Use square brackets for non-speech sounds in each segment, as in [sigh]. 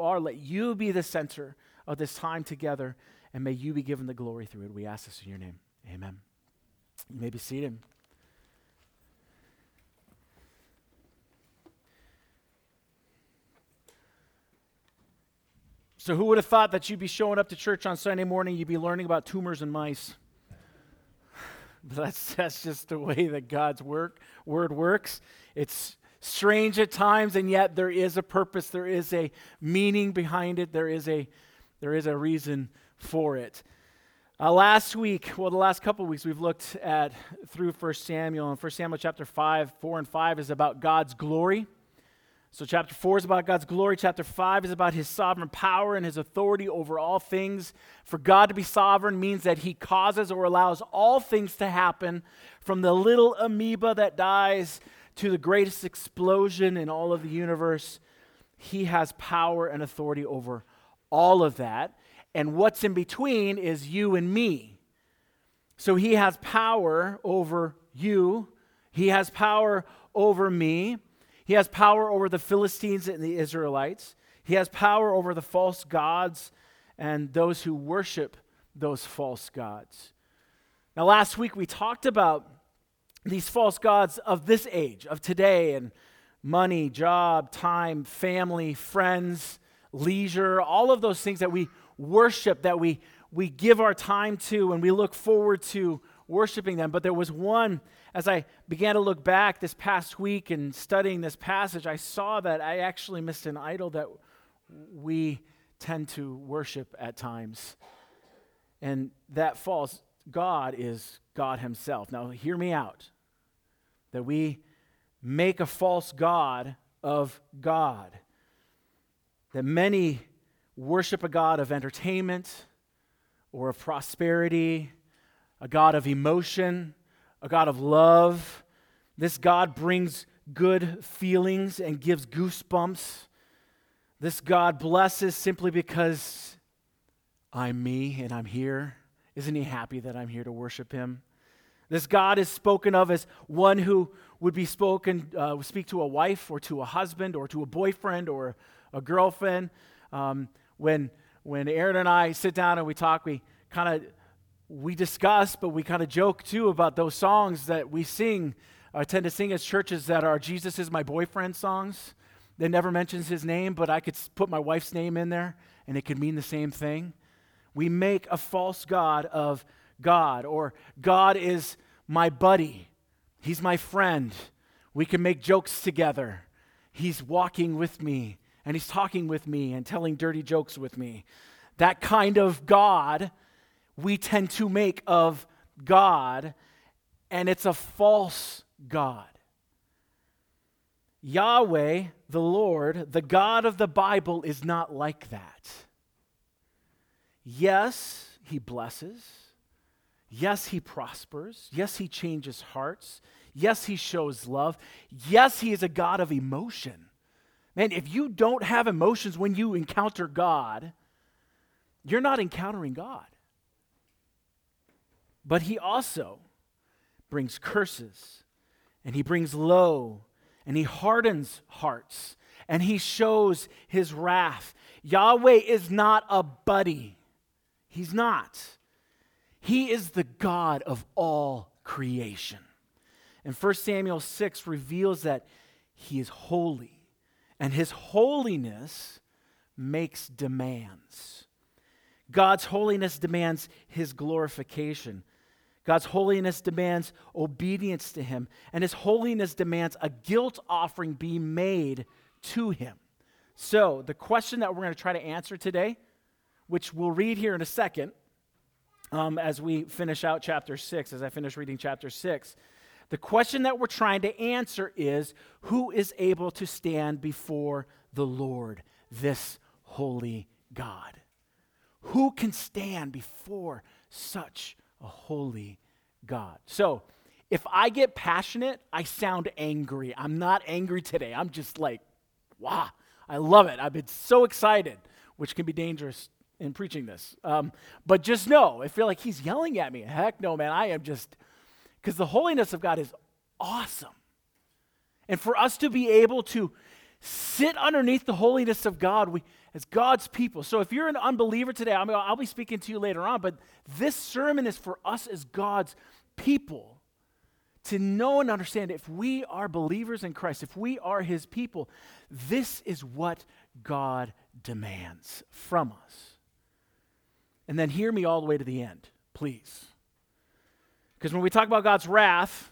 are. Let you be the center of this time together, and may you be given the glory through it. We ask this in your name. Amen. You may be seated. So, who would have thought that you'd be showing up to church on Sunday morning, you'd be learning about tumors and mice? But [sighs] that's, that's just the way that God's work, word works. It's strange at times, and yet there is a purpose, there is a meaning behind it, there is a, there is a reason for it. Uh, last week, well, the last couple weeks, we've looked at through 1 Samuel, and 1 Samuel chapter 5, 4 and 5 is about God's glory. So, chapter 4 is about God's glory. Chapter 5 is about his sovereign power and his authority over all things. For God to be sovereign means that he causes or allows all things to happen, from the little amoeba that dies to the greatest explosion in all of the universe. He has power and authority over all of that. And what's in between is you and me. So, he has power over you, he has power over me. He has power over the Philistines and the Israelites. He has power over the false gods and those who worship those false gods. Now, last week we talked about these false gods of this age, of today, and money, job, time, family, friends, leisure, all of those things that we worship, that we, we give our time to, and we look forward to worshiping them. But there was one as I began to look back this past week and studying this passage, I saw that I actually missed an idol that we tend to worship at times. And that false God is God Himself. Now, hear me out. That we make a false God of God. That many worship a God of entertainment or of prosperity, a God of emotion, a God of love. This God brings good feelings and gives goosebumps. This God blesses simply because I'm me and I'm here. Isn't he happy that I'm here to worship him? This God is spoken of as one who would be spoken, uh, speak to a wife or to a husband or to a boyfriend or a girlfriend. Um, when, when Aaron and I sit down and we talk, we kind of we discuss, but we kind of joke too about those songs that we sing, I tend to sing as churches that are Jesus is my boyfriend songs. That never mentions his name, but I could put my wife's name in there and it could mean the same thing. We make a false God of God, or God is my buddy, he's my friend. We can make jokes together. He's walking with me and he's talking with me and telling dirty jokes with me. That kind of God we tend to make of God, and it's a false God. Yahweh, the Lord, the God of the Bible, is not like that. Yes, he blesses. Yes, he prospers. Yes, he changes hearts. Yes, he shows love. Yes, he is a God of emotion. Man, if you don't have emotions when you encounter God, you're not encountering God. But he also brings curses, and he brings low, and he hardens hearts, and he shows his wrath. Yahweh is not a buddy. He's not. He is the God of all creation. And 1 Samuel 6 reveals that he is holy, and his holiness makes demands. God's holiness demands his glorification. God's holiness demands obedience to him, and his holiness demands a guilt offering be made to him. So, the question that we're going to try to answer today, which we'll read here in a second um, as we finish out chapter 6, as I finish reading chapter 6, the question that we're trying to answer is who is able to stand before the Lord, this holy God? Who can stand before such a holy God. So, if I get passionate, I sound angry. I'm not angry today. I'm just like, wow, I love it. I've been so excited, which can be dangerous in preaching this. Um, but just know, I feel like he's yelling at me. Heck no, man. I am just, because the holiness of God is awesome. And for us to be able to sit underneath the holiness of God, we, as God's people. So if you're an unbeliever today, I mean, I'll be speaking to you later on, but this sermon is for us as God's people to know and understand if we are believers in Christ, if we are his people, this is what God demands from us. And then hear me all the way to the end, please. Because when we talk about God's wrath,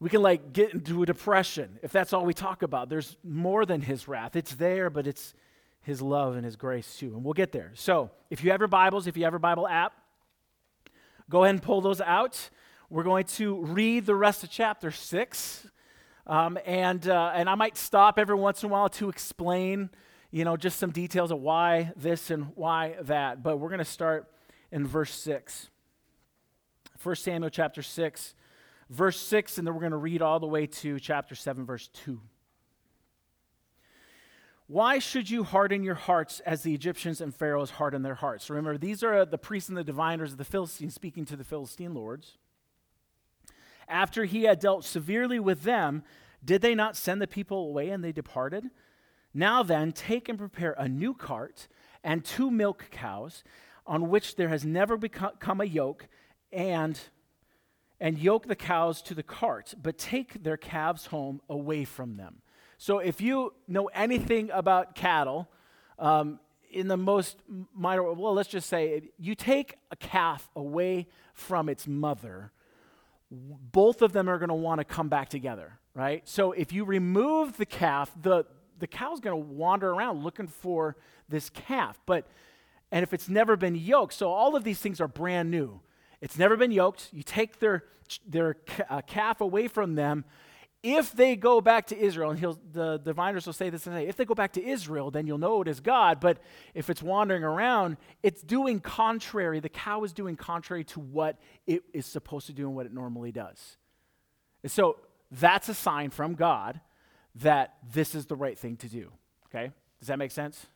we can like get into a depression if that's all we talk about. There's more than his wrath. It's there, but it's his love and his grace too. And we'll get there. So if you have your Bibles, if you have your Bible app, go ahead and pull those out. We're going to read the rest of chapter six. Um, and, uh, and I might stop every once in a while to explain, you know, just some details of why this and why that. But we're going to start in verse 6. 1 Samuel chapter 6, verse 6, and then we're going to read all the way to chapter 7, verse 2. Why should you harden your hearts as the Egyptians and Pharaohs hardened their hearts? Remember, these are the priests and the diviners of the Philistines speaking to the Philistine lords. After he had dealt severely with them, did they not send the people away and they departed? Now then, take and prepare a new cart and two milk cows on which there has never become a yoke and and yoke the cows to the cart, but take their calves home away from them. So, if you know anything about cattle, um, in the most minor, well, let's just say you take a calf away from its mother, both of them are going to want to come back together, right? So, if you remove the calf, the, the cow's going to wander around looking for this calf. But, and if it's never been yoked, so all of these things are brand new. It's never been yoked. You take their, their uh, calf away from them. If they go back to Israel, and he'll, the diviners will say this and say, if they go back to Israel, then you'll know it is God. But if it's wandering around, it's doing contrary. The cow is doing contrary to what it is supposed to do and what it normally does. And so that's a sign from God that this is the right thing to do. Okay? Does that make sense?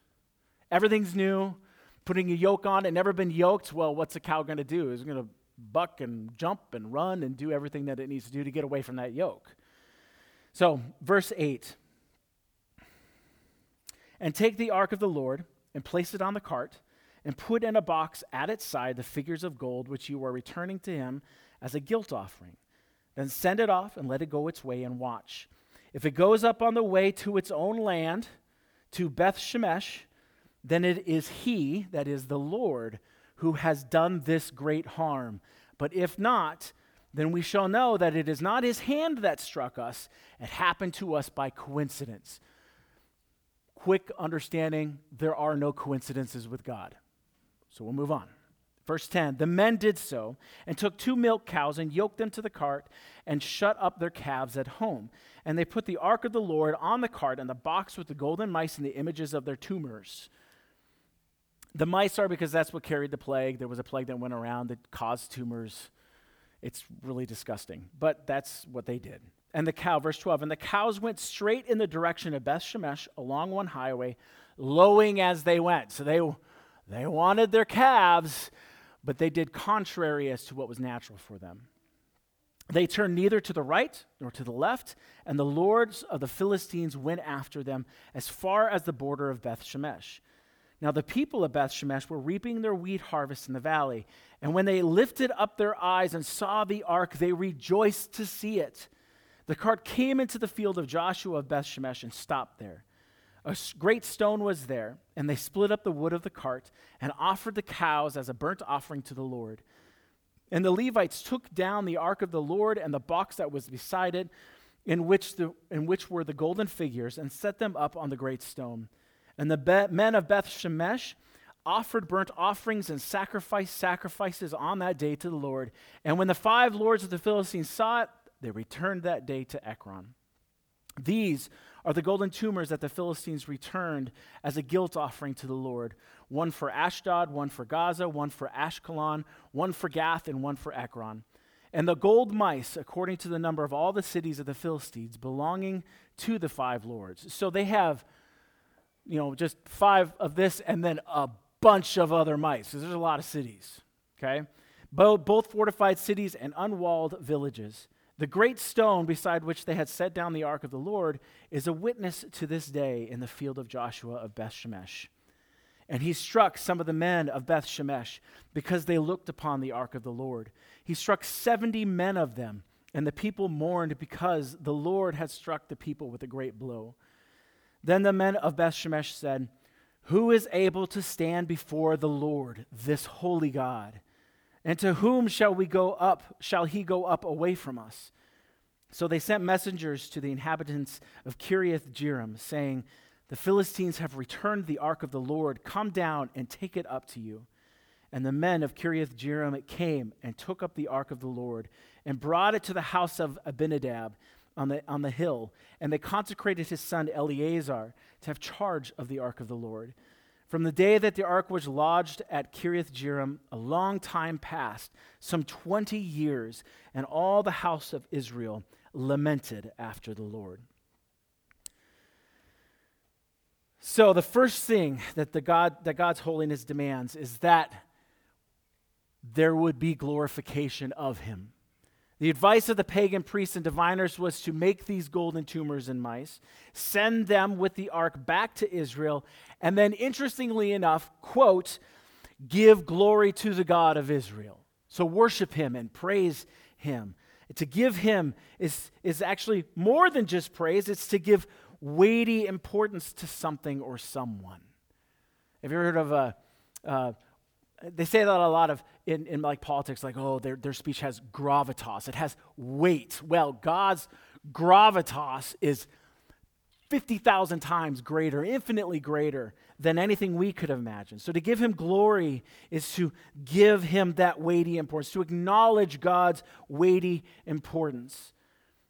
Everything's new putting a yoke on and never been yoked, well, what's a cow going to do? Is it going to buck and jump and run and do everything that it needs to do to get away from that yoke? So, verse 8 And take the ark of the Lord and place it on the cart and put in a box at its side the figures of gold which you are returning to him as a guilt offering. Then send it off and let it go its way and watch. If it goes up on the way to its own land, to Beth Shemesh, then it is he, that is the Lord, who has done this great harm. But if not, then we shall know that it is not his hand that struck us, it happened to us by coincidence. Quick understanding there are no coincidences with God. So we'll move on. Verse 10 The men did so and took two milk cows and yoked them to the cart and shut up their calves at home. And they put the ark of the Lord on the cart and the box with the golden mice and the images of their tumors. The mice are because that's what carried the plague. There was a plague that went around that caused tumors. It's really disgusting, but that's what they did. And the cow, verse 12, and the cows went straight in the direction of Beth Shemesh along one highway, lowing as they went. So they, they wanted their calves, but they did contrary as to what was natural for them. They turned neither to the right nor to the left, and the lords of the Philistines went after them as far as the border of Beth Shemesh. Now the people of Beth Shemesh were reaping their wheat harvest in the valley. And when they lifted up their eyes and saw the ark, they rejoiced to see it. The cart came into the field of Joshua of Beth Shemesh and stopped there. A great stone was there, and they split up the wood of the cart and offered the cows as a burnt offering to the Lord. And the Levites took down the ark of the Lord and the box that was beside it, in which, the, in which were the golden figures, and set them up on the great stone. And the be- men of Beth Shemesh offered burnt offerings and sacrificed sacrifices on that day to the Lord. And when the five lords of the Philistines saw it, they returned that day to Ekron. These are the golden tumors that the Philistines returned as a guilt offering to the Lord one for Ashdod, one for Gaza, one for Ashkelon, one for Gath, and one for Ekron. And the gold mice, according to the number of all the cities of the Philistines, belonging to the five lords. So they have you know, just five of this and then a bunch of other mice. Because there's a lot of cities, okay? Both, both fortified cities and unwalled villages. The great stone beside which they had set down the ark of the Lord is a witness to this day in the field of Joshua of Beth Shemesh. And he struck some of the men of Beth Shemesh because they looked upon the ark of the Lord. He struck 70 men of them, and the people mourned because the Lord had struck the people with a great blow. Then the men of Beth Shemesh said, Who is able to stand before the Lord, this holy God? And to whom shall we go up? Shall he go up away from us? So they sent messengers to the inhabitants of Kiriath Jearim, saying, The Philistines have returned the ark of the Lord. Come down and take it up to you. And the men of Kiriath Jearim came and took up the ark of the Lord and brought it to the house of Abinadab on the, on the hill. And they consecrated his son Eleazar to have charge of the ark of the Lord. From the day that the ark was lodged at Kiriath Jearim, a long time passed, some 20 years, and all the house of Israel lamented after the Lord. So, the first thing that, the God, that God's holiness demands is that there would be glorification of him. The advice of the pagan priests and diviners was to make these golden tumors and mice, send them with the ark back to Israel, and then, interestingly enough, quote, give glory to the God of Israel. So worship him and praise him. To give him is, is actually more than just praise, it's to give weighty importance to something or someone. Have you heard of a, uh, they say that a lot of in, in like politics, like, oh, their, their speech has gravitas, it has weight. Well, God's gravitas is 50,000 times greater, infinitely greater than anything we could imagine. So to give him glory is to give him that weighty importance, to acknowledge God's weighty importance.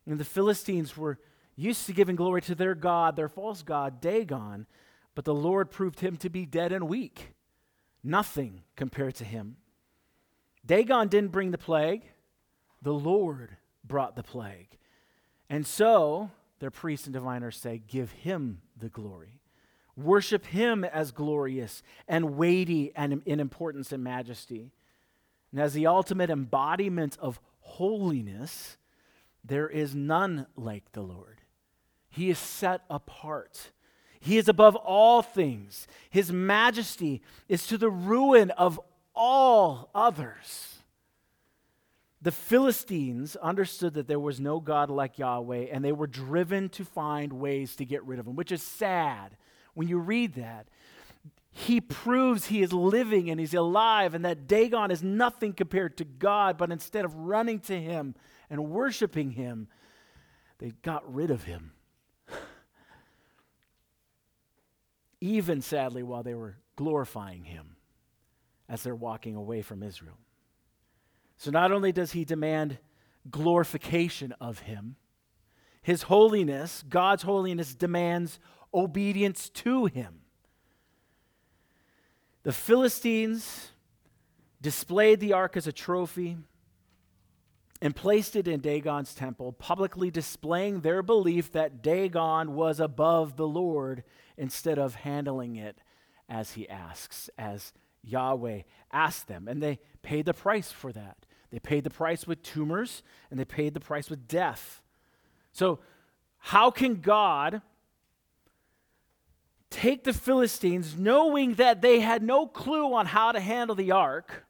And the Philistines were used to giving glory to their God, their false God, Dagon, but the Lord proved him to be dead and weak. Nothing compared to him. Dagon didn't bring the plague, the Lord brought the plague. And so, their priests and diviners say, give him the glory. Worship him as glorious and weighty and in importance and majesty. And as the ultimate embodiment of holiness, there is none like the Lord. He is set apart. He is above all things. His majesty is to the ruin of all others. The Philistines understood that there was no God like Yahweh, and they were driven to find ways to get rid of him, which is sad when you read that. He proves he is living and he's alive, and that Dagon is nothing compared to God, but instead of running to him and worshiping him, they got rid of him. Even sadly while they were glorifying him as they're walking away from Israel. So not only does he demand glorification of him, his holiness, God's holiness, demands obedience to him. The Philistines displayed the ark as a trophy and placed it in Dagon's temple, publicly displaying their belief that Dagon was above the Lord instead of handling it as he asks, as Yahweh asked them. And they paid the price for that. They paid the price with tumors and they paid the price with death. So, how can God take the Philistines, knowing that they had no clue on how to handle the ark?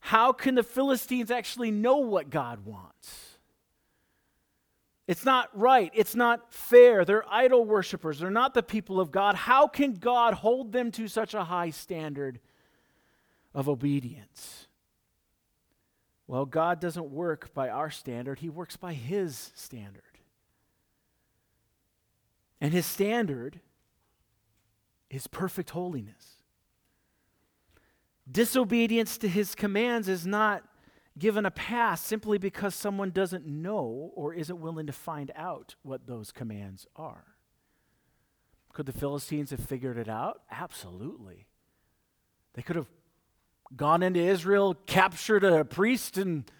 How can the Philistines actually know what God wants? It's not right. It's not fair. They're idol worshippers. They're not the people of God. How can God hold them to such a high standard of obedience? Well, God doesn't work by our standard, He works by His standard. And His standard is perfect holiness. Disobedience to His commands is not given a pass simply because someone doesn't know or isn't willing to find out what those commands are. Could the Philistines have figured it out? Absolutely. They could have gone into Israel, captured a priest, and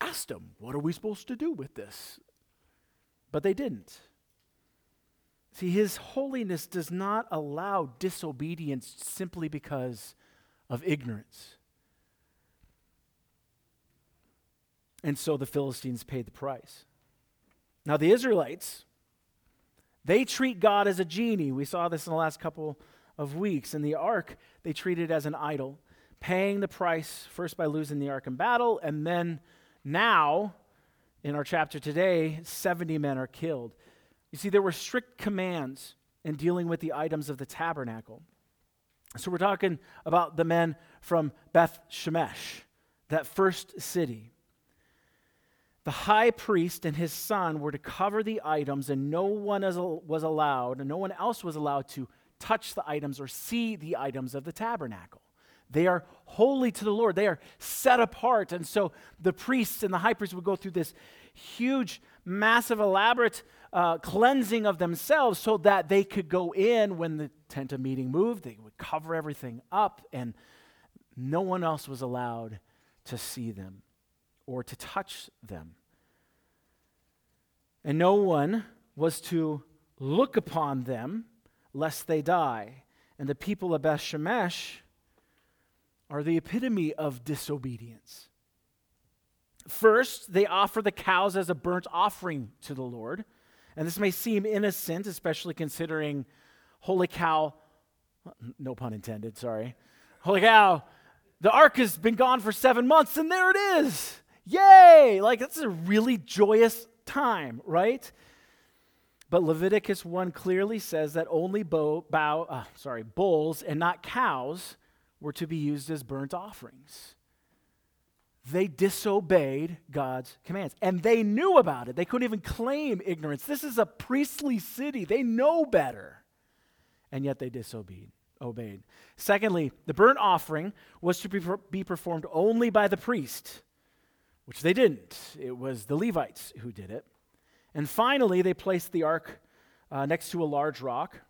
asked him, What are we supposed to do with this? But they didn't. See, his holiness does not allow disobedience simply because of ignorance. And so the Philistines paid the price. Now, the Israelites, they treat God as a genie. We saw this in the last couple of weeks. In the ark, they treat it as an idol, paying the price first by losing the ark in battle, and then now, in our chapter today, 70 men are killed. You see, there were strict commands in dealing with the items of the tabernacle. So we're talking about the men from Beth Shemesh, that first city. The high priest and his son were to cover the items, and no one was allowed, and no one else was allowed to touch the items or see the items of the tabernacle. They are holy to the Lord. They are set apart. And so the priests and the high priest would go through this huge, massive, elaborate uh, cleansing of themselves so that they could go in when the tent of meeting moved. They would cover everything up, and no one else was allowed to see them or to touch them. And no one was to look upon them lest they die. And the people of Beth Shemesh are the epitome of disobedience. First, they offer the cows as a burnt offering to the Lord. And this may seem innocent, especially considering holy cow, no pun intended, sorry. Holy cow, the ark has been gone for seven months, and there it is. Yay! Like, that's a really joyous time, right? But Leviticus 1 clearly says that only bow, bow, uh, sorry, bulls and not cows were to be used as burnt offerings. They disobeyed God's commands and they knew about it. They couldn't even claim ignorance. This is a priestly city, they know better. And yet they disobeyed. Obeyed. Secondly, the burnt offering was to be, be performed only by the priest, which they didn't. It was the Levites who did it. And finally, they placed the ark uh, next to a large rock,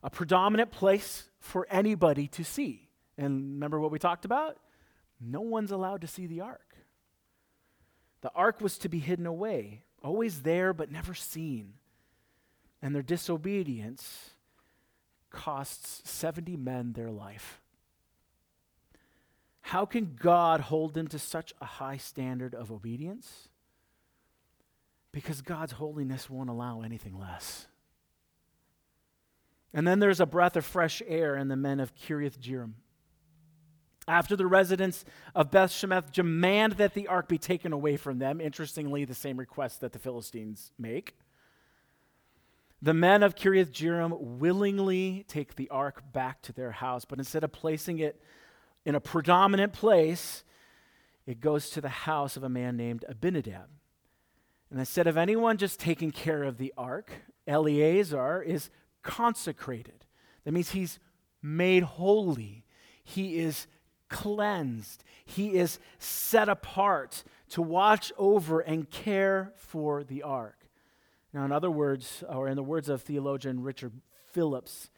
a predominant place for anybody to see. And remember what we talked about? No one's allowed to see the ark. The ark was to be hidden away, always there but never seen. And their disobedience costs 70 men their life. How can God hold them to such a high standard of obedience? because God's holiness won't allow anything less. And then there's a breath of fresh air in the men of Kiriath Jearim. After the residents of Beth Shemesh demand that the ark be taken away from them, interestingly, the same request that the Philistines make, the men of Kiriath Jearim willingly take the ark back to their house, but instead of placing it in a predominant place, it goes to the house of a man named Abinadab. And instead of anyone just taking care of the ark, Eleazar is consecrated. That means he's made holy, he is cleansed, he is set apart to watch over and care for the ark. Now, in other words, or in the words of theologian Richard Phillips,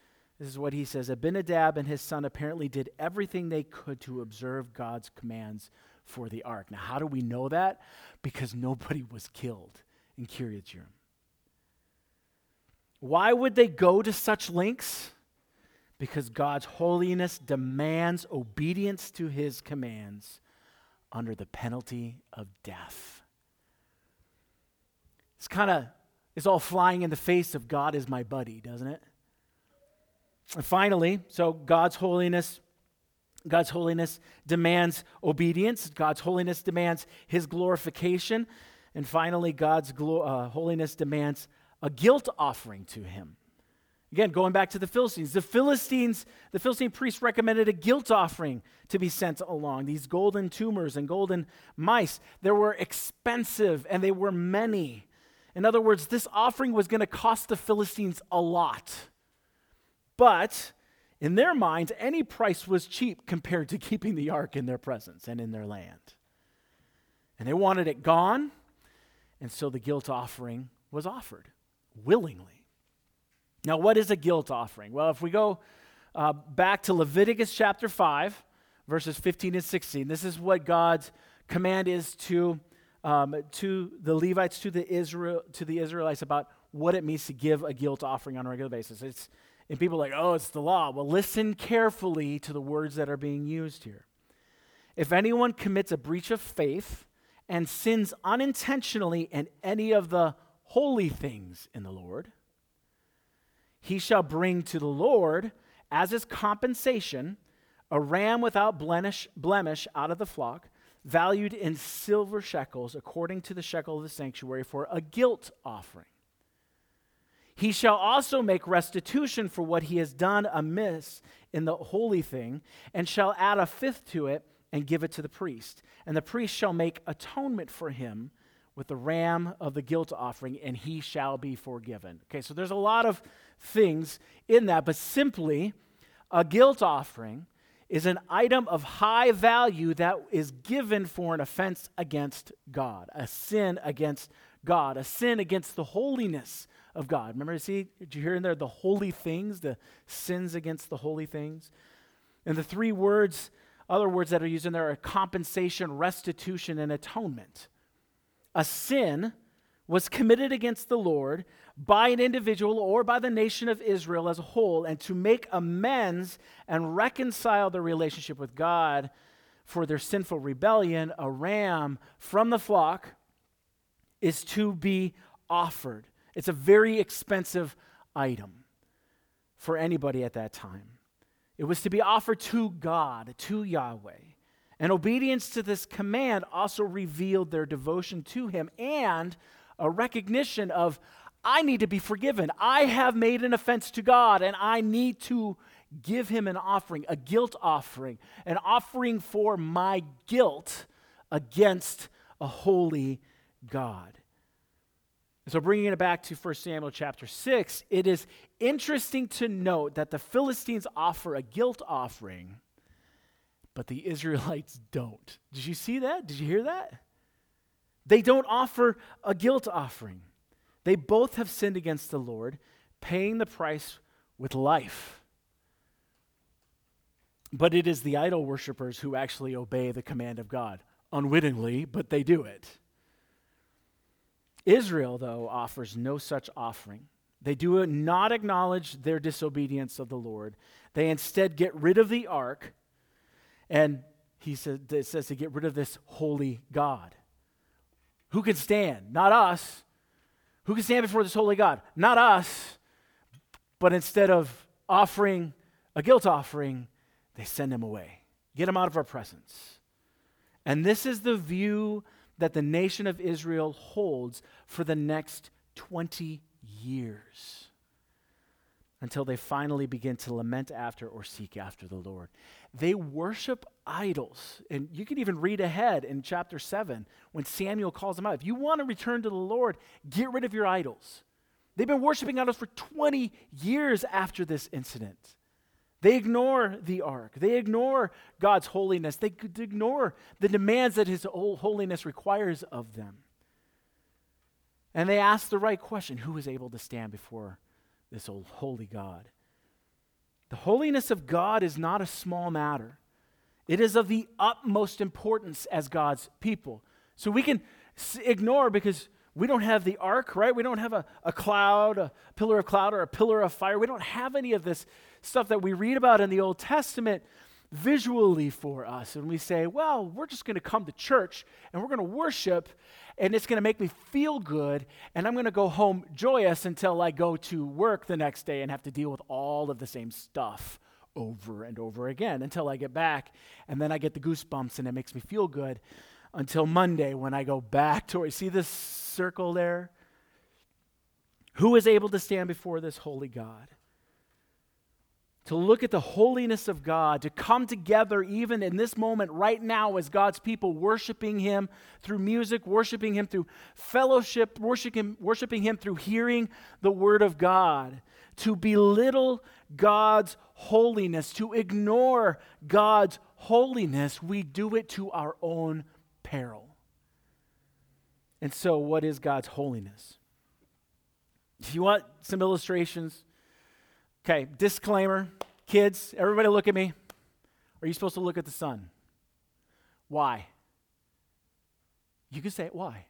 this is what he says Abinadab and his son apparently did everything they could to observe God's commands for the ark. Now, how do we know that? Because nobody was killed in Jearim. Why would they go to such lengths? Because God's holiness demands obedience to his commands under the penalty of death. It's kind of it's all flying in the face of God is my buddy, doesn't it? And finally, so God's holiness God's holiness demands obedience. God's holiness demands his glorification. And finally, God's glo- uh, holiness demands a guilt offering to him. Again, going back to the Philistines, the Philistines, the Philistine priests recommended a guilt offering to be sent along. These golden tumors and golden mice, they were expensive and they were many. In other words, this offering was going to cost the Philistines a lot. But in their minds, any price was cheap compared to [laughs] keeping the ark in their presence and in their land. And they wanted it gone, and so the guilt offering was offered willingly. Now, what is a guilt offering? Well, if we go uh, back to Leviticus chapter 5, verses 15 and 16, this is what God's command is to, um, to the Levites, to the, Israel, to the Israelites about what it means to give a guilt offering on a regular basis. It's and people are like, oh, it's the law. Well, listen carefully to the words that are being used here. If anyone commits a breach of faith and sins unintentionally in any of the holy things in the Lord, he shall bring to the Lord as his compensation a ram without blemish, blemish out of the flock, valued in silver shekels according to the shekel of the sanctuary for a guilt offering. He shall also make restitution for what he has done amiss in the holy thing, and shall add a fifth to it and give it to the priest. And the priest shall make atonement for him with the ram of the guilt offering, and he shall be forgiven. Okay, so there's a lot of things in that, but simply a guilt offering is an item of high value that is given for an offense against God, a sin against God, a sin against the holiness of God. Remember, see, did you hear in there the holy things, the sins against the holy things? And the three words, other words that are used in there are compensation, restitution, and atonement. A sin was committed against the Lord by an individual or by the nation of Israel as a whole, and to make amends and reconcile their relationship with God for their sinful rebellion, a ram from the flock is to be offered. It's a very expensive item for anybody at that time. It was to be offered to God, to Yahweh. And obedience to this command also revealed their devotion to Him and a recognition of, I need to be forgiven. I have made an offense to God, and I need to give Him an offering, a guilt offering, an offering for my guilt against a holy God. So, bringing it back to 1 Samuel chapter 6, it is interesting to note that the Philistines offer a guilt offering, but the [laughs] Israelites don't. Did you see that? Did you hear that? They don't offer a guilt offering. They both have sinned against the Lord, paying the price with life. But it is the idol worshippers who actually obey the command of God, unwittingly, but they do it. Israel, though, offers no such offering. They do not acknowledge their disobedience of the Lord. They instead get rid of the ark, and he says, it says to get rid of this holy God. Who can stand? Not us. Who can stand before this holy God? Not us. But instead of offering a guilt offering, they send him away. Get him out of our presence. And this is the view that the nation of Israel holds for the next 20 years until they finally begin to lament after or seek after the Lord. They worship idols. And you can even read ahead in chapter 7 when Samuel calls them out. If you want to return to the Lord, get rid of your idols. They've been worshiping idols for 20 years after this incident. They ignore the ark. They ignore God's holiness. They ignore the demands that His holiness requires of them. And they ask the right question who is able to stand before this old holy God? The holiness of God is not a small matter, it is of the utmost importance as God's people. So we can ignore because we don't have the ark, right? We don't have a, a cloud, a pillar of cloud, or a pillar of fire. We don't have any of this stuff that we read about in the Old Testament visually for us. And we say, well, we're just going to come to church and we're going to worship and it's going to make me feel good and I'm going to go home joyous until I go to work the next day and have to deal with all of the same stuff over and over again until I get back and then I get the goosebumps and it makes me feel good until Monday when I go back to See this circle there? Who is able to stand before this holy God? To look at the holiness of God, to come together even in this moment right now as God's people, worshiping Him through music, worshiping Him through fellowship, worshiping, worshiping Him through hearing the Word of God, to belittle God's holiness, to ignore God's holiness, we do it to our own peril. And so, what is God's holiness? If you want some illustrations, Okay, disclaimer. Kids, everybody look at me. Are you supposed to look at the sun? Why? You can say it. Why?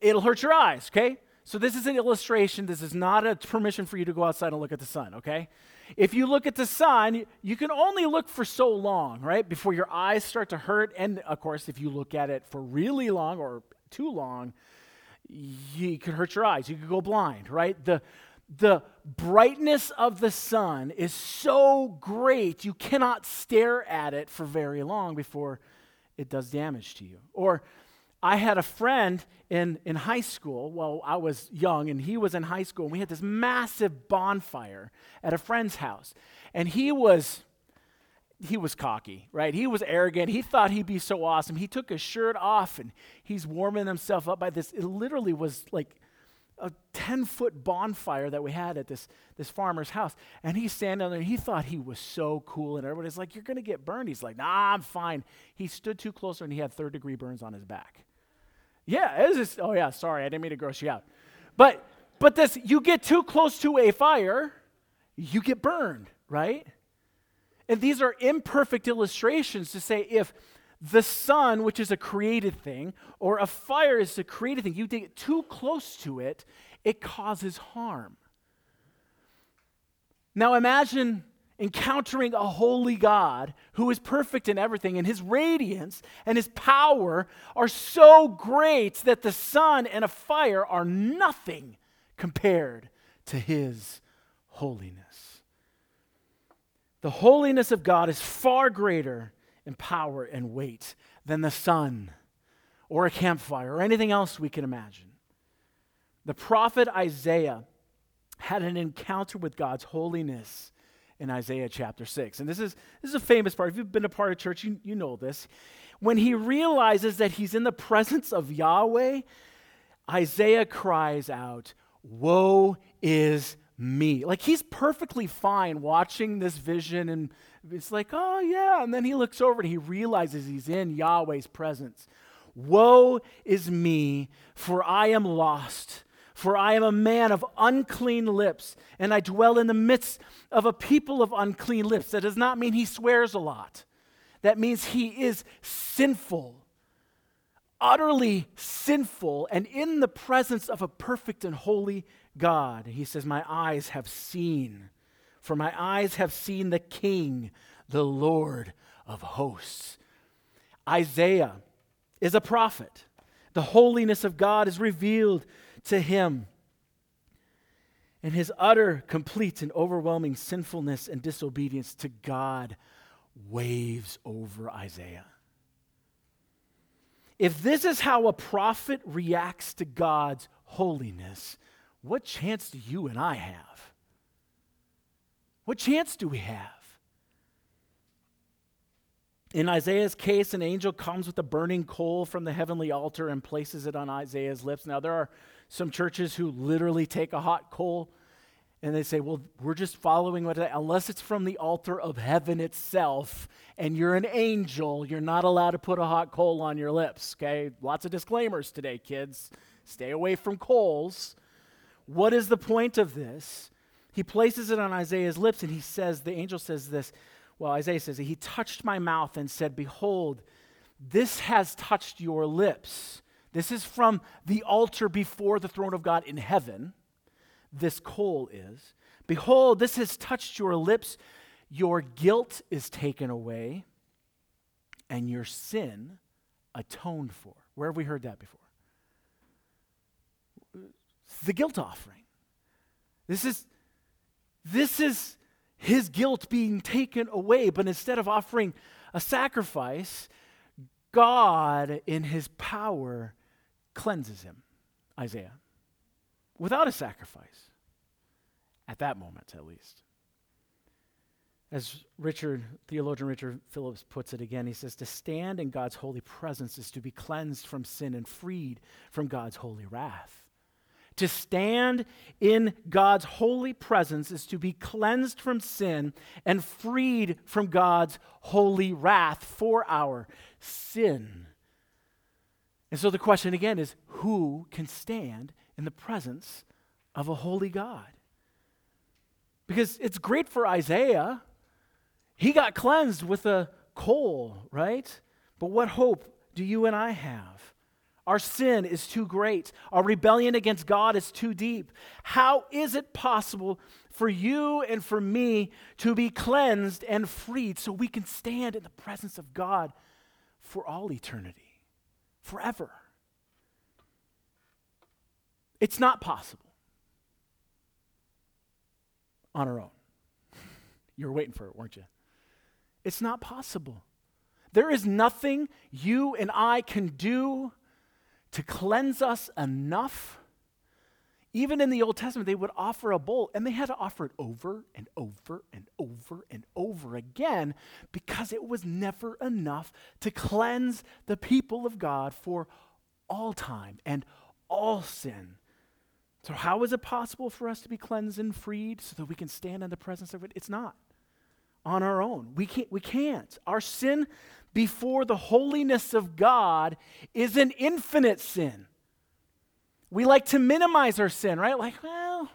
It'll hurt your eyes, okay? So this is an illustration. This is not a permission for you to go outside and look at the sun, okay? if you look at the sun, you can only look for so long, right? Before your eyes start to hurt. And of course, if you look at it for really long or too long, you could hurt your eyes. You could go blind, right? The, the brightness of the sun is so great, you cannot stare at it for very long before it does damage to you. Or I had a friend in, in high school. Well, I was young, and he was in high school, and we had this massive bonfire at a friend's house. And he was he was cocky, right? He was arrogant. He thought he'd be so awesome. He took his shirt off and he's warming himself up by this. It literally was like a 10 foot bonfire that we had at this, this farmer's house. And he's standing there he thought he was so cool. And everybody's like, You're going to get burned. He's like, Nah, I'm fine. He stood too close and he had third degree burns on his back. Yeah, it just, oh yeah, sorry, I didn't mean to gross you out. But, but this, you get too close to a fire, you get burned, right? And these are imperfect illustrations to say if the sun, which is a created thing, or a fire is a created thing, you get too close to it, it causes harm. Now imagine encountering a holy God who is perfect in everything, and his radiance and his power are so great that the sun and a fire are nothing compared to his holiness. The holiness of God is far greater in power and weight than the sun or a campfire or anything else we can imagine. The prophet Isaiah had an encounter with God's holiness in Isaiah chapter 6. And this is, this is a famous part. If you've been a part of church, you, you know this. When he realizes that he's in the presence of Yahweh, Isaiah cries out, Woe is me. Like he's perfectly fine watching this vision and it's like, oh yeah. And then he looks over and he realizes he's in Yahweh's presence. Woe is me, for I am lost. For I am a man of unclean lips, and I dwell in the midst of a people of unclean lips. That does not mean he swears a lot. That means he is sinful, utterly sinful, and in the presence of a perfect and holy God. He says, My eyes have seen, for my eyes have seen the King, the Lord of hosts. Isaiah is a prophet. The holiness of God is revealed to him. And his utter, complete, and overwhelming sinfulness and disobedience to God waves over Isaiah. If this is how a prophet reacts to God's holiness, what chance do you and I have? What chance do we have? In Isaiah's case, an angel comes with a burning coal from the heavenly altar and places it on Isaiah's lips. Now, there are some churches who literally take a hot coal and they say, well, we're just following what, unless it's from the altar of heaven itself and you're an angel, you're not allowed to put a hot coal on your lips, okay? Lots of disclaimers today, kids. Stay away from coals. What is the point of this? He places it on Isaiah's lips and he says, the angel says this. Well, Isaiah says, He touched my mouth and said, Behold, this has touched your lips. This is from the altar before the throne of God in heaven. This coal is. Behold, this has touched your lips. Your guilt is taken away, and your sin atoned for. Where have we heard that before? the guilt offering. This is, this is his guilt being taken away, but instead of offering a sacrifice, God, in his power, cleanses him, Isaiah, without a sacrifice, at that moment at least. As Richard, theologian Richard Phillips puts it again, he says, To stand in God's holy presence is to be cleansed from sin and freed from God's holy wrath. To stand in God's holy presence is to be cleansed from sin and freed from God's holy wrath for our sin. And so the question again is who can stand in the presence of a holy God? Because it's great for Isaiah. He got cleansed with a coal, right? But what hope do you and I have? Our sin is too great. Our rebellion against God is too deep. How is it possible for you and for me to be cleansed and freed so we can stand in the presence of God for all eternity, forever. It's not possible on our own. [laughs] You were waiting for it, weren't you? It's not possible. There is nothing you and I can do to cleanse us enough. Even in the Old Testament, they would offer a bull, and they had to offer it over and over and over and over again because it was never enough to cleanse the people of God for all time and all sin. So, how is it possible for us to be cleansed and freed so that we can stand in the presence of it? It's not on our own. We can't. We can't. Our sin before the holiness of God is an infinite sin. We like to minimize our sin, right? Like, well,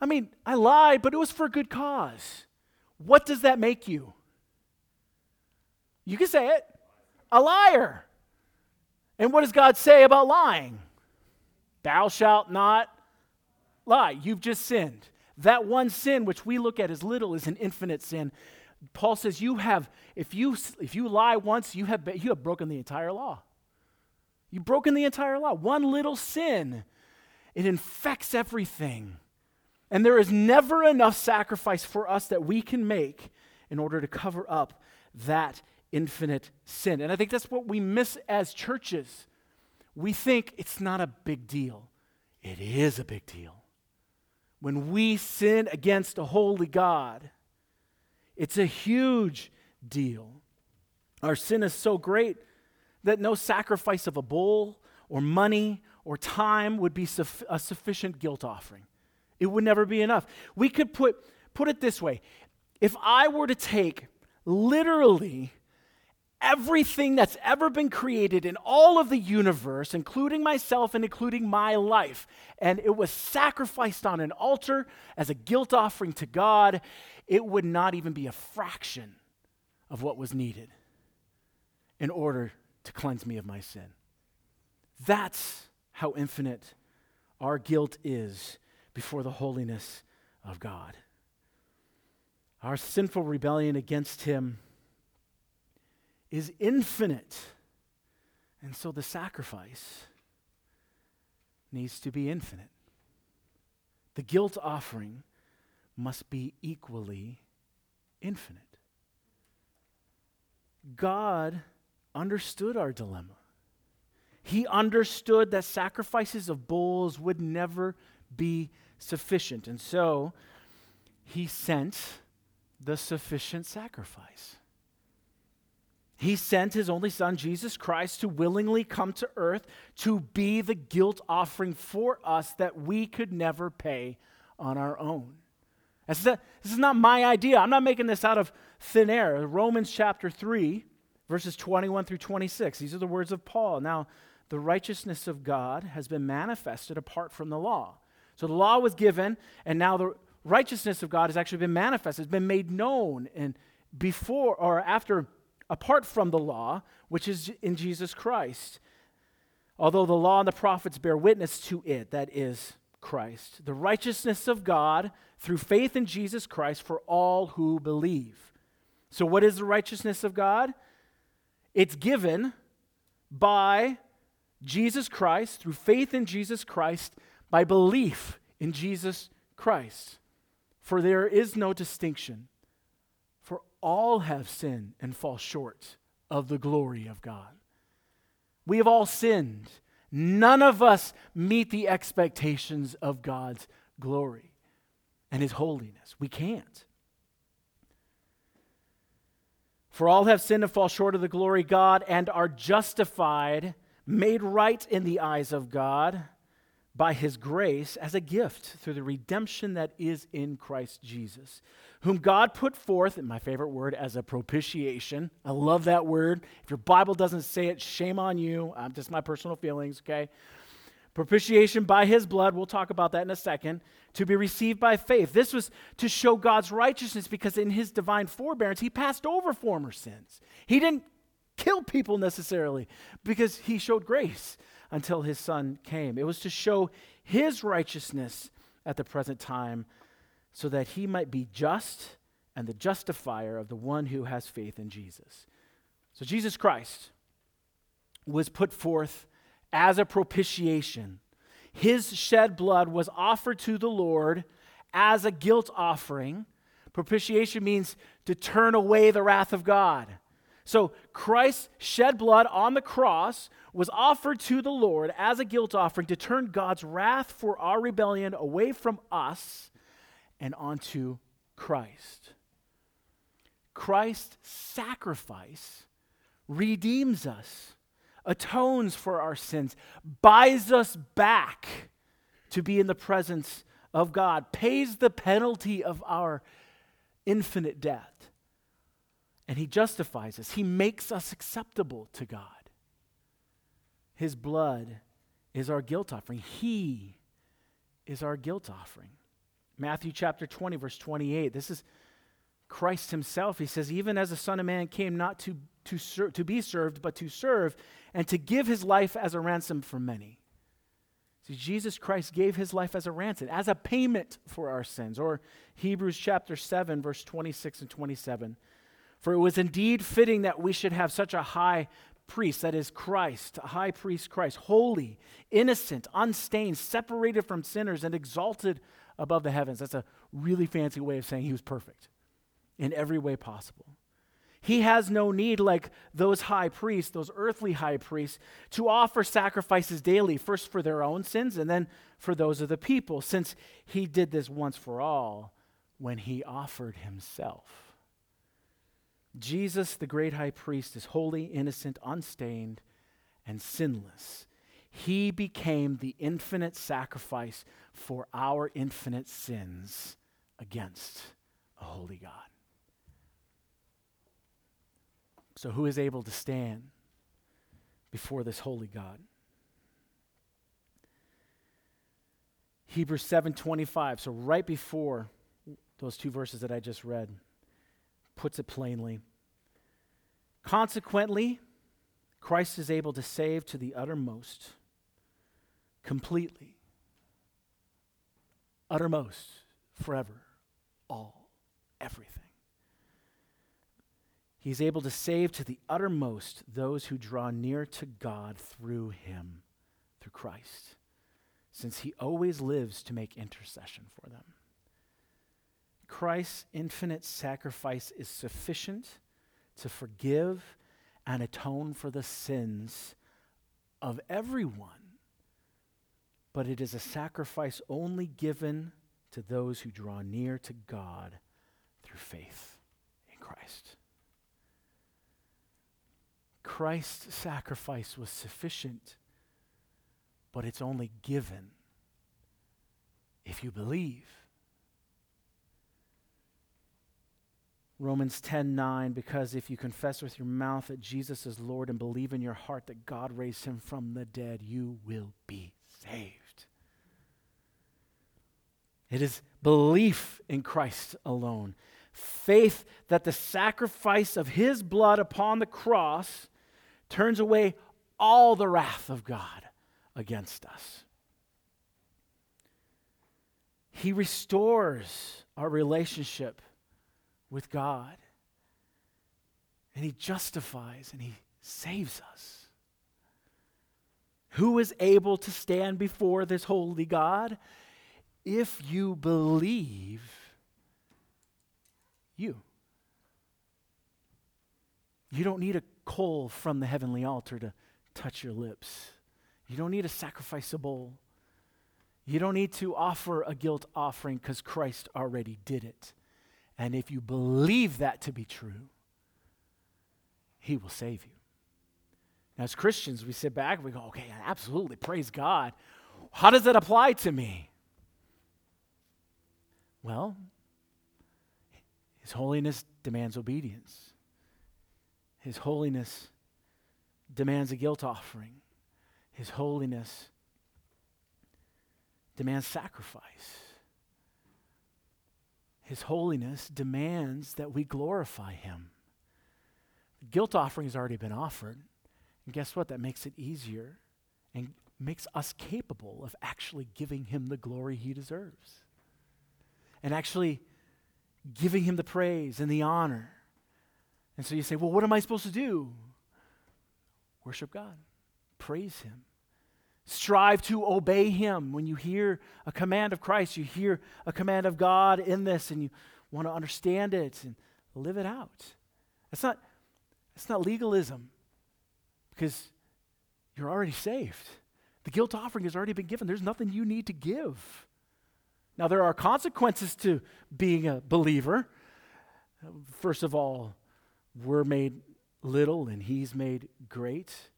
I mean, I lied, but it was for a good cause. What does that make you? You can say it a liar. And what does God say about lying? Thou shalt not lie. You've just sinned. That one sin, which we look at as little, is an infinite sin. Paul says you have, if you, if you lie once, you have, you have broken the entire law. You've broken the entire law. One little sin, it infects everything. And there is never enough sacrifice for us that we can make in order to cover up that infinite sin. And I think that's what we miss as churches. We think it's not a big deal. It is a big deal. When we sin against a holy God, it's a huge deal. Our sin is so great that no sacrifice of a bull or money or time would be suf- a sufficient guilt offering. It would never be enough. We could put, put it this way if I were to take literally everything that's ever been created in all of the universe, including myself and including my life. And it was sacrificed on an altar as a guilt offering to God. It would not even be a fraction of what was needed in order to cleanse me of my sin. That's how infinite our guilt is before the holiness of God. Our sinful rebellion against Him is infinite. And so the sacrifice needs to be infinite. The guilt offering must be equally infinite. God understood our dilemma. He understood that sacrifices of bulls would never be sufficient. And so he sent the sufficient sacrifice. He sent his only son, Jesus Christ, to willingly come to earth to be the guilt offering for us that we could never pay on our own. This is, not my idea. I'm not making this out of thin air. Romans chapter 3, verses 21 through 26. These are the words of Paul. Now, the righteousness of God has been manifested apart from the law. So the law was given, and now the righteousness of God has actually been manifested, it's been made known and before or after apart from the law, which is in Jesus Christ. Although the law and the prophets bear witness to it, that is Christ. The righteousness of God through faith in Jesus Christ for all who believe. So, what is the righteousness of God? It's given by Jesus Christ, through faith in Jesus Christ, by belief in Jesus Christ. For there is no distinction all have sinned and fall short of the glory of God. We have all sinned. None of us meet the expectations of God's glory and his holiness. We can't. For all have sinned and fall short of the glory of God and are justified, made right in the eyes of God by his grace as a gift through the redemption that is in Christ Jesus, whom God put forth, and my favorite word, as a propitiation. I love that word. If your Bible doesn't say it, shame on you. I'm just my personal feelings, okay? Propitiation by his blood, we'll talk about that in a second, to be received by faith. This was to show God's righteousness because in his divine forbearance, he passed over former sins. He didn't kill people necessarily because he showed grace until his son came. It was to show his righteousness at the present time so that he might be just and the justifier of the one who has faith in Jesus. So Jesus Christ was put forth as a propitiation. His shed blood was offered to the Lord as a guilt offering. Propitiation means to turn away the wrath of God. So Christ's shed blood on the cross was offered to the Lord as a guilt offering to turn God's wrath for our rebellion away from us and onto Christ. Christ's sacrifice redeems us, atones for our sins, buys us back to be in the presence of God, pays the penalty of our infinite debt. And he justifies us. He makes us acceptable to God. His blood is our guilt offering. He is our guilt offering. Matthew chapter 20, verse 28. This is Christ himself. He says, Even as the Son of Man came not to, to, ser- to be served, but to serve, and to give his life as a ransom for many. See, Jesus Christ gave his life as a ransom, as a payment for our sins. Or Hebrews chapter 7, verse 26 and 27. For it was indeed fitting that we should have such a high priest, that is Christ, a high priest Christ, holy, innocent, unstained, separated from sinners, and exalted above the heavens. That's a really fancy way of saying he was perfect in every way possible. He has no need, like those high priests, those earthly high priests, to offer sacrifices daily, first for their own sins and then for those of the people, since he did this once for all when he offered himself. Jesus, the great high priest, is holy, innocent, unstained, and sinless. He became the infinite sacrifice for our infinite sins against a holy God. So, who is able to stand before this holy God? Hebrews 7:25. So right before those two verses that I just read puts it plainly. Consequently, Christ is able to save to the uttermost, completely, uttermost, forever, all, everything. He's able to save to the uttermost those who draw near to God through him, through Christ, since he always lives to make intercession for them. Christ's infinite sacrifice is sufficient to forgive and atone for the sins of everyone, but it is a sacrifice only given to those who draw near to God through faith in Christ. Christ's sacrifice was sufficient, but it's only given if you believe. Romans 10:9 because if you confess with your mouth that Jesus is Lord and believe in your heart that God raised him from the dead you will be saved. It is belief in Christ alone. Faith that the sacrifice of his blood upon the cross turns away all the wrath of God against us. He restores our relationship with God. And He justifies and He saves us. Who is able to stand before this holy God? If you believe, you. You don't need a coal from the heavenly altar to touch your lips. You don't need a sacrifice a bowl. You don't need to offer a guilt offering because Christ already did it. And if you believe that to be true, He will save you. Now, as Christians, we sit back and we go, okay, absolutely, praise God. How does that apply to me? Well, His holiness demands obedience, His holiness demands a guilt offering, His holiness demands sacrifice. His holiness demands that we glorify Him. The guilt offering has already been offered. And guess what? That makes it easier and makes us capable of actually giving Him the glory He deserves. and actually giving Him the praise and the honor. And so you say, well, what am I supposed to do? Worship God, praise Him. Strive to obey Him. When you hear a command of Christ, you hear a command of God in this, and you want to understand it and live it out. That's not, that's not legalism because you're already saved. The guilt offering has already been given. There's nothing you need to give. Now, there are consequences to being a believer. First of all, we're made little and He's made great.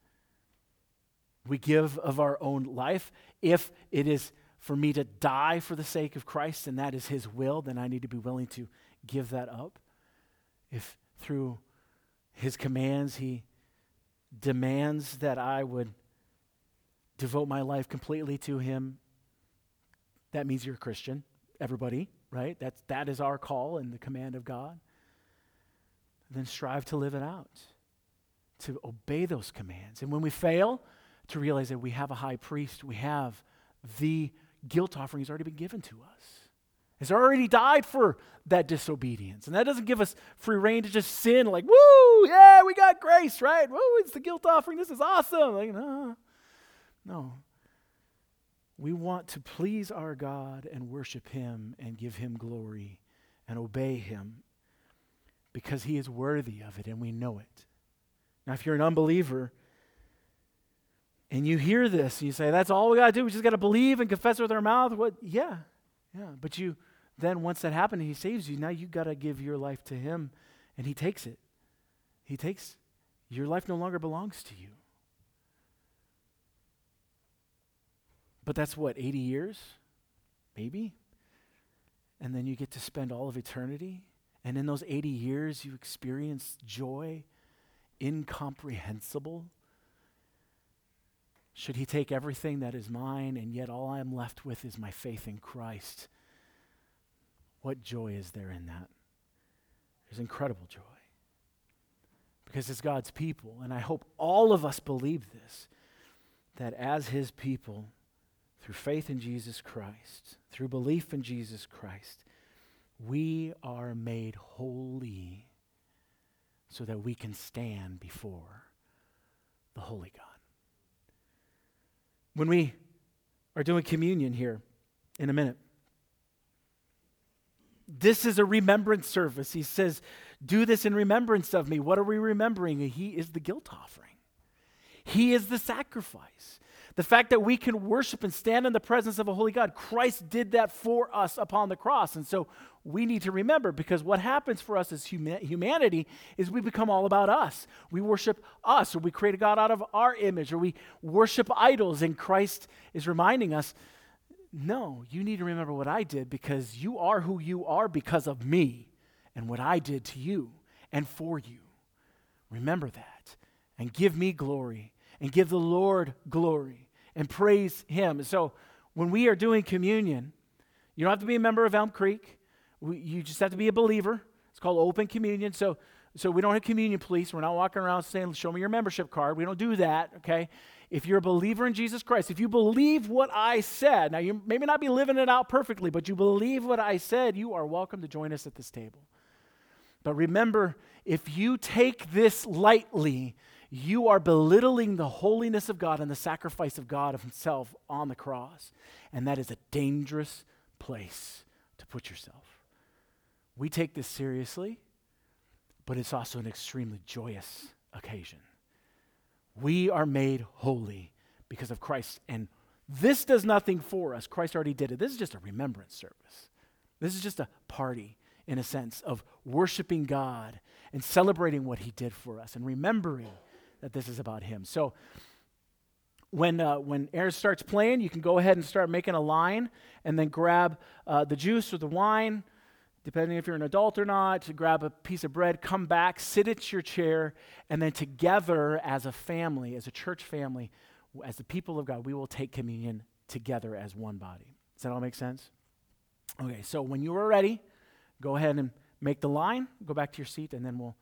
We give of our own life. If it is for me to die for the sake of Christ and that is His will, then I need to be willing to give that up. If through His commands He demands that I would devote my life completely to Him, that means you're a Christian. Everybody, right? That's, that is our call and the command of God. Then strive to live it out, to obey those commands. And when we fail, to realize that we have a high priest, we have the guilt offering has already been given to us. Has already died for that disobedience. And that doesn't give us free rein to just sin, like, woo, yeah, we got grace, right? Woo, it's the guilt offering. This is awesome. Like, no. No. We want to please our God and worship Him and give Him glory and obey Him because He is worthy of it and we know it. Now, if you're an unbeliever, and you hear this, and you say, that's all we got to do. We just got to believe and confess with our mouth. What? Yeah, yeah. But you, then once that happened, He saves you. Now you got to give your life to Him, and He takes it. He takes, your life no longer belongs to you. But that's what, 80 years? Maybe? And then you get to spend all of eternity. And in those 80 years, you experience joy incomprehensible should he take everything that is mine, and yet all I am left with is my faith in Christ? What joy is there in that? There's incredible joy. Because it's God's people, and I hope all of us believe this that as his people, through faith in Jesus Christ, through belief in Jesus Christ, we are made holy so that we can stand before the Holy God. When we are doing communion here in a minute, this is a remembrance service. He says, Do this in remembrance of me. What are we remembering? He is the guilt offering, He is the sacrifice. The fact that we can worship and stand in the presence of a holy God, Christ did that for us upon the cross. And so we need to remember because what happens for us as humanity is we become all about us. We worship us, or we create a God out of our image, or we worship idols. And Christ is reminding us no, you need to remember what I did because you are who you are because of me and what I did to you and for you. Remember that and give me glory and give the Lord glory and praise Him. So when we are doing communion, you don't have to be a member of Elm Creek. We, you just have to be a believer. It's called open communion. So, so we don't have communion police. We're not walking around saying, show me your membership card. We don't do that, okay? If you're a believer in Jesus Christ, if you believe what I said, now you maybe not be living it out perfectly, but you believe what I said, you are welcome to join us at this table. But remember, if you take this lightly, you are belittling the holiness of God and the sacrifice of God of Himself on the cross. And that is a dangerous place to put yourself. We take this seriously, but it's also an extremely joyous occasion. We are made holy because of Christ. And this does nothing for us. Christ already did it. This is just a remembrance service. This is just a party, in a sense, of worshiping God and celebrating what He did for us and remembering that this is about him. So when, uh, when Aaron starts playing, you can go ahead and start making a line and then grab uh, the juice or the wine, depending if you're an adult or not, to grab a piece of bread, come back, sit at your chair, and then together as a family, as a church family, as the people of God, we will take communion together as one body. Does that all make sense? Okay, so when you are ready, go ahead and make the line, go back to your seat, and then we'll